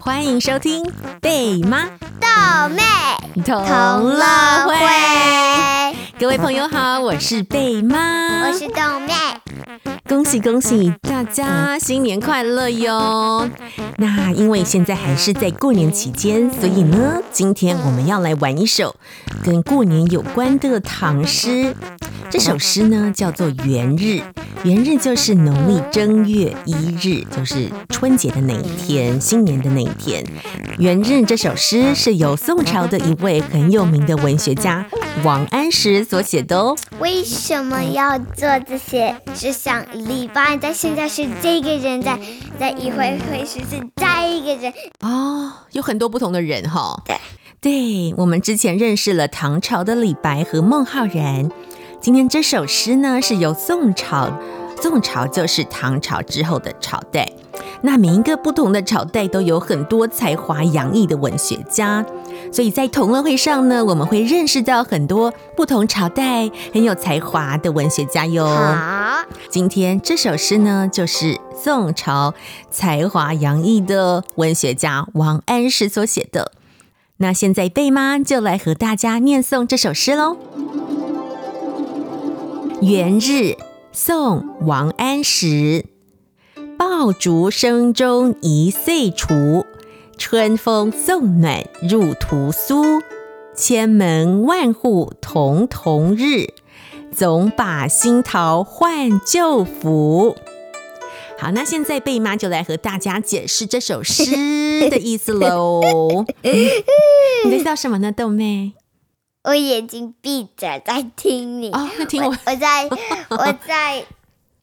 欢迎收听贝妈豆妹童乐会。各位朋友好，我是贝妈，我是豆妹。恭喜恭喜大家新年快乐哟！那因为现在还是在过年期间，所以呢，今天我们要来玩一首跟过年有关的唐诗。这首诗呢叫做《元日》，元日就是农历正月一日，就是春节的那一天，新年的那一天。元日这首诗是由宋朝的一位很有名的文学家王安石所写的哦。为什么要做这些？是想李白在现在是这个人在，在一会会时是再一个人哦，有很多不同的人哈、哦。对，对，我们之前认识了唐朝的李白和孟浩然。今天这首诗呢，是由宋朝，宋朝就是唐朝之后的朝代。那每一个不同的朝代都有很多才华洋溢的文学家，所以在同乐会上呢，我们会认识到很多不同朝代很有才华的文学家哟。好，今天这首诗呢，就是宋朝才华洋溢的文学家王安石所写的。那现在贝妈就来和大家念诵这首诗喽。元日，宋·王安石。爆竹声中一岁除，春风送暖入屠苏。千门万户曈曈日，总把新桃换旧符。好，那现在贝妈就来和大家解释这首诗的意思喽。你在笑什么呢，豆妹？我眼睛闭着在听你。哦，那听我，我，我在，我在，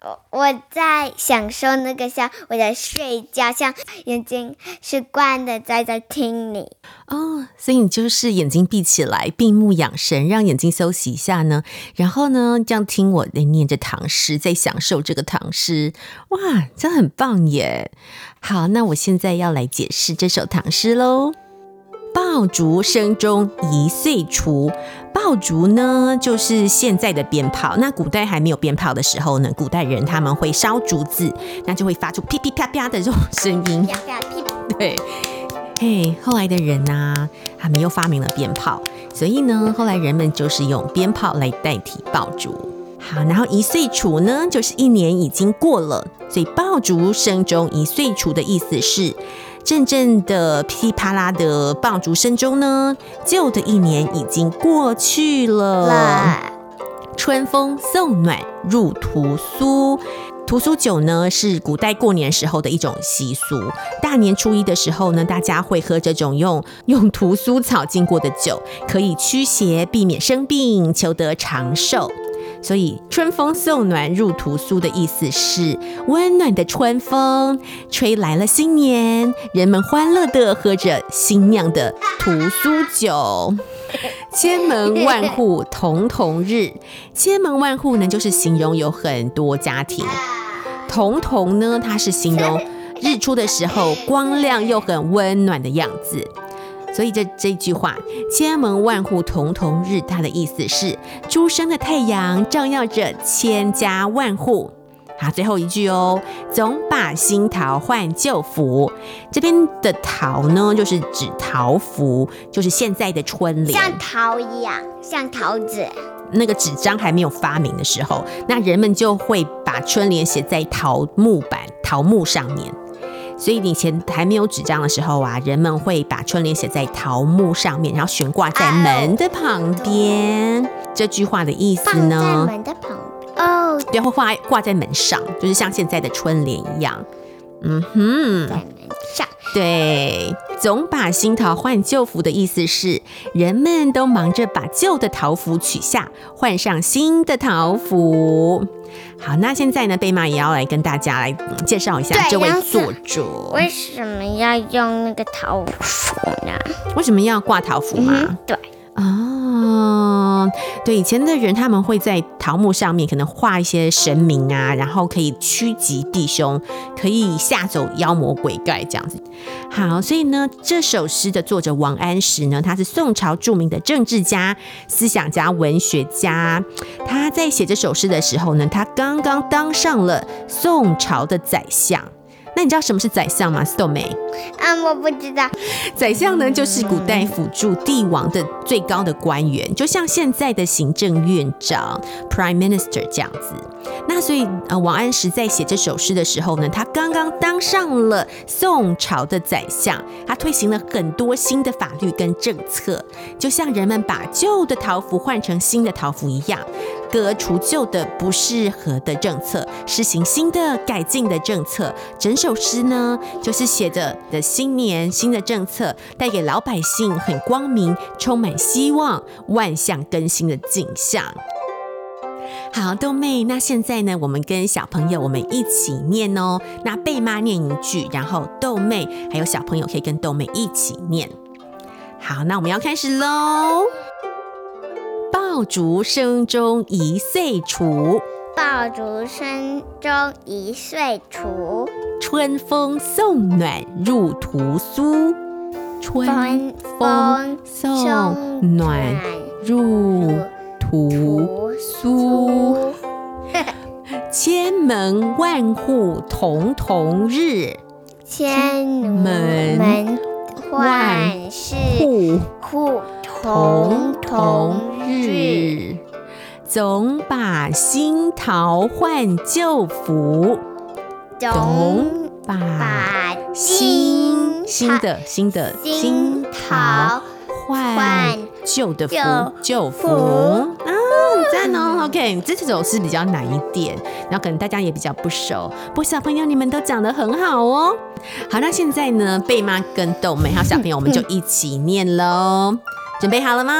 我我在享受那个像我在睡觉，像眼睛是关的在在听你。哦，所以你就是眼睛闭起来，闭目养神，让眼睛休息一下呢，然后呢，这样听我在念着唐诗，在享受这个唐诗，哇，这很棒耶！好，那我现在要来解释这首唐诗喽。爆竹声中一岁除，爆竹呢，就是现在的鞭炮。那古代还没有鞭炮的时候呢，古代人他们会烧竹子，那就会发出噼噼啪啪的这种声音。啪啪噼。对，嘿，后来的人呢、啊，他们又发明了鞭炮，所以呢，后来人们就是用鞭炮来代替爆竹。好，然后一岁除呢，就是一年已经过了，所以爆竹声中一岁除的意思是。阵阵的噼里啪啦的爆竹声中呢，旧的一年已经过去了。春风送暖入屠苏，屠苏酒呢是古代过年时候的一种习俗。大年初一的时候呢，大家会喝这种用 用屠苏草浸过的酒，可以驱邪，避免生病，求得长寿。所以“春风送暖入屠苏”的意思是温暖的春风吹来了新年，人们欢乐地喝着新酿的屠苏酒。千门万户曈曈日，千门万户呢，就是形容有很多家庭。曈曈呢，它是形容日出的时候光亮又很温暖的样子。所以这这句话“千门万户曈曈日”，它的意思是初升的太阳照耀着千家万户。好，最后一句哦，“总把新桃换旧符”，这边的桃呢，就是指桃符，就是现在的春联，像桃一样，像桃子。那个纸张还没有发明的时候，那人们就会把春联写在桃木板、桃木上面。所以以前还没有纸张的时候啊，人们会把春联写在桃木上面，然后悬挂在门的旁边。这句话的意思呢？在门的旁哦，对，会挂挂在门上，就是像现在的春联一样。嗯哼，在门上。对，总把新桃换旧符的意思是，人们都忙着把旧的桃符取下，换上新的桃符。好，那现在呢，贝妈也要来跟大家来介绍一下这位作者。为什么要用那个桃符呢？为什么要挂桃符吗？嗯、对，哦。对，以前的人他们会在桃木上面可能画一些神明啊，然后可以趋吉避凶，可以吓走妖魔鬼怪这样子。好，所以呢，这首诗的作者王安石呢，他是宋朝著名的政治家、思想家、文学家。他在写这首诗的时候呢，他刚刚当上了宋朝的宰相。那你知道什么是宰相吗？豆妹？嗯，我不知道。宰相呢，就是古代辅助帝王的最高的官员，就像现在的行政院长 （Prime Minister） 这样子。那所以，呃，王安石在写这首诗的时候呢，他刚刚当上了宋朝的宰相，他推行了很多新的法律跟政策，就像人们把旧的桃符换成新的桃符一样。革除旧的不适合的政策，实行新的改进的政策。整首诗呢，就是写着的新年新的政策，带给老百姓很光明、充满希望、万象更新的景象。好，豆妹，那现在呢，我们跟小朋友我们一起念哦。那贝妈念一句，然后豆妹还有小朋友可以跟豆妹一起念。好，那我们要开始喽。爆竹声中一岁除，爆竹声中一岁除。春风送暖入屠苏，春风送暖入屠苏。千门万户曈曈日，千门万户户。曈曈日，总把新桃换旧符。总把新新的新的新桃换旧的符，旧符啊，赞哦！OK，这首是比较难一点，然后可能大家也比较不熟。不过小朋友你们都讲得很好哦。好，那现在呢，贝妈跟豆妹还有小朋友，我们就一起念喽。准备好了吗？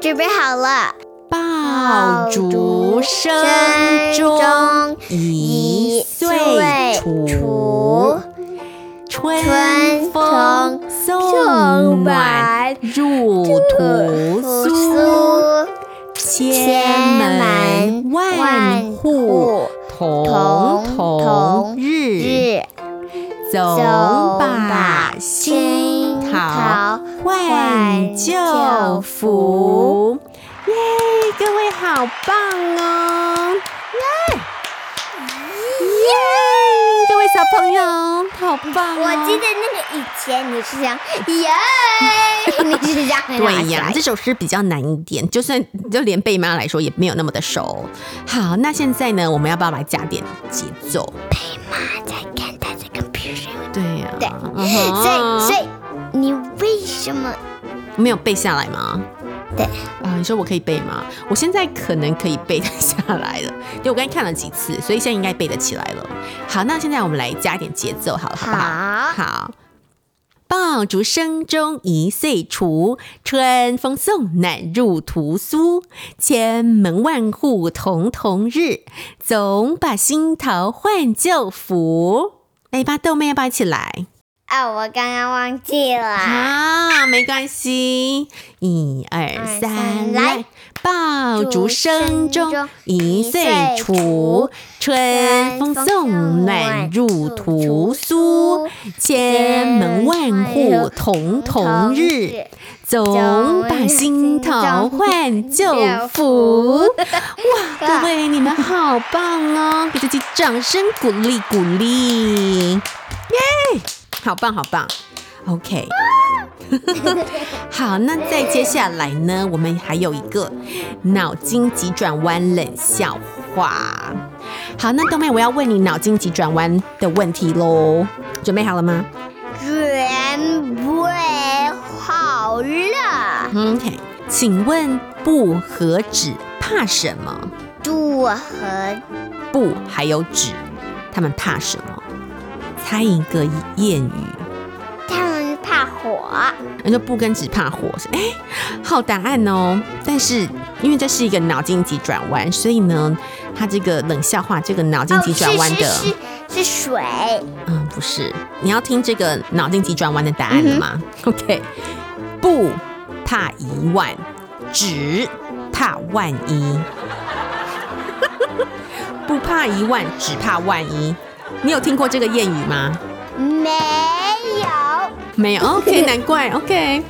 准备好了。爆竹声中一岁除，春风送暖入屠苏。千门万户曈曈日，总把新桃换旧符，好棒哦，耶！耶！这位小朋友好棒哦！我记得那个以前你是这样，耶！你是这样。对呀，这首诗比较难一点，就算就连贝妈来说也没有那么的熟。好，那现在呢，我们要不要来加点节奏？贝妈在看她的 computer。对呀，对，所以所以你为什么？没有背下来吗？对啊，你说我可以背吗？我现在可能可以背得下来了，因为我刚才看了几次，所以现在应该背得起来了。好，那现在我们来加一点节奏，好了，好不好？好。爆竹声中一岁除，春风送暖入屠苏。千门万户曈曈日，总把新桃换旧符。来吧，豆妹要不要一起来？啊，我刚刚忘记了。啊，没关系。一二三，来！爆竹声中一岁除，春风送暖入屠苏。千门万户曈曈日，总把新桃换 旧符。哇，各位你们好棒哦！给自己掌声鼓励鼓励，耶！好棒，好棒，OK。好，那再接下来呢？我们还有一个脑筋急转弯冷笑话。好，那豆妹，我要问你脑筋急转弯的问题喽。准备好了吗？准备好了。OK，请问布和纸怕什么？布和布还有纸，他们怕什么？猜一个谚语，他们怕火。那就不跟只怕火，哎，好答案哦。但是因为这是一个脑筋急转弯，所以呢，它这个冷笑话，这个脑筋急转弯的，哦、是，是，水。嗯，不是。你要听这个脑筋急转弯的答案了吗？嗯、OK，不怕一万，只怕万一。不怕一万，只怕万一。你有听过这个谚语吗？没有，没有。OK，难怪。OK。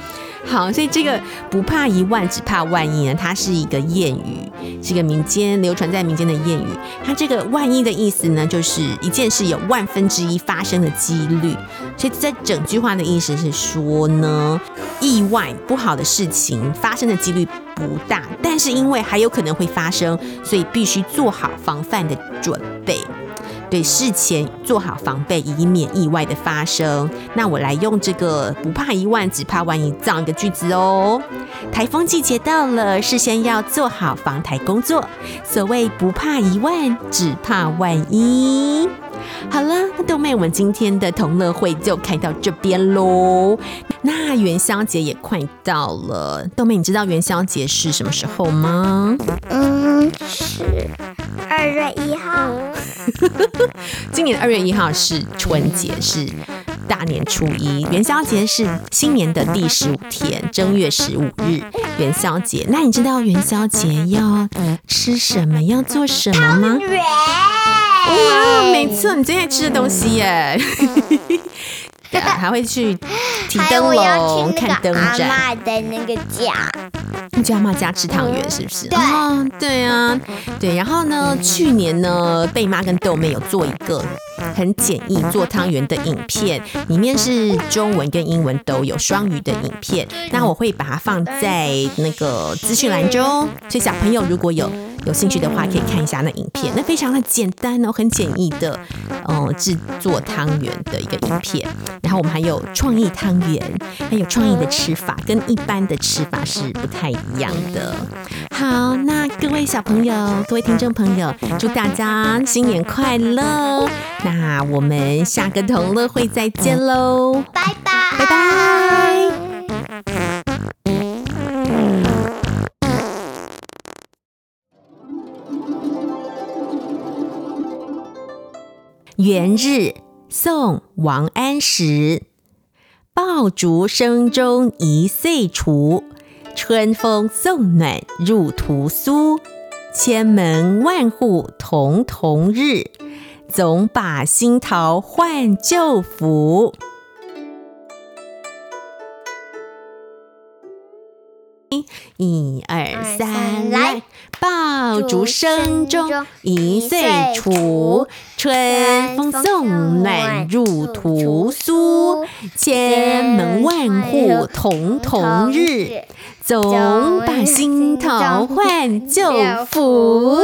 好，所以这个不怕一万，只怕万一呢，它是一个谚语，是一个民间流传在民间的谚语。它这个万一的意思呢，就是一件事有万分之一发生的几率。所以在整句话的意思是说呢，意外不好的事情发生的几率不大，但是因为还有可能会发生，所以必须做好防范的准备。对，事前做好防备，以免意外的发生。那我来用这个“不怕一万，只怕万一”造一个句子哦。台风季节到了，事先要做好防台工作。所谓“不怕一万，只怕万一”。好了，那豆妹，我们今天的同乐会就开到这边喽。那元宵节也快到了，豆妹，你知道元宵节是什么时候吗？嗯，是二月一号。今年二月一号是春节，是大年初一。元宵节是新年的第十五天，正月十五日元宵节。那你知道元宵节要吃什么，要做什么吗？哇，没错，你最爱吃的东西耶。还会去提灯笼、看灯展。阿嬷的那个家，你去阿妈家吃汤圆是不是？对，哦，对啊，对。然后呢，去年呢，贝妈跟豆妹有做一个很简易做汤圆的影片，里面是中文跟英文都有双语的影片。那我会把它放在那个资讯栏中，所以小朋友如果有。有兴趣的话，可以看一下那影片，那非常的简单哦，很简易的，哦，制作汤圆的一个影片。然后我们还有创意汤圆，还有创意的吃法，跟一般的吃法是不太一样的。好，那各位小朋友，各位听众朋友，祝大家新年快乐！那我们下个同乐会再见喽，拜拜，拜拜。元日，宋·王安石。爆竹声中一岁除，春风送暖入屠苏。千门万户曈曈日，总把新桃换旧符。一二三，来！爆竹声中一岁除，春风送暖入屠苏。千门万户曈曈日，总把新桃换旧符。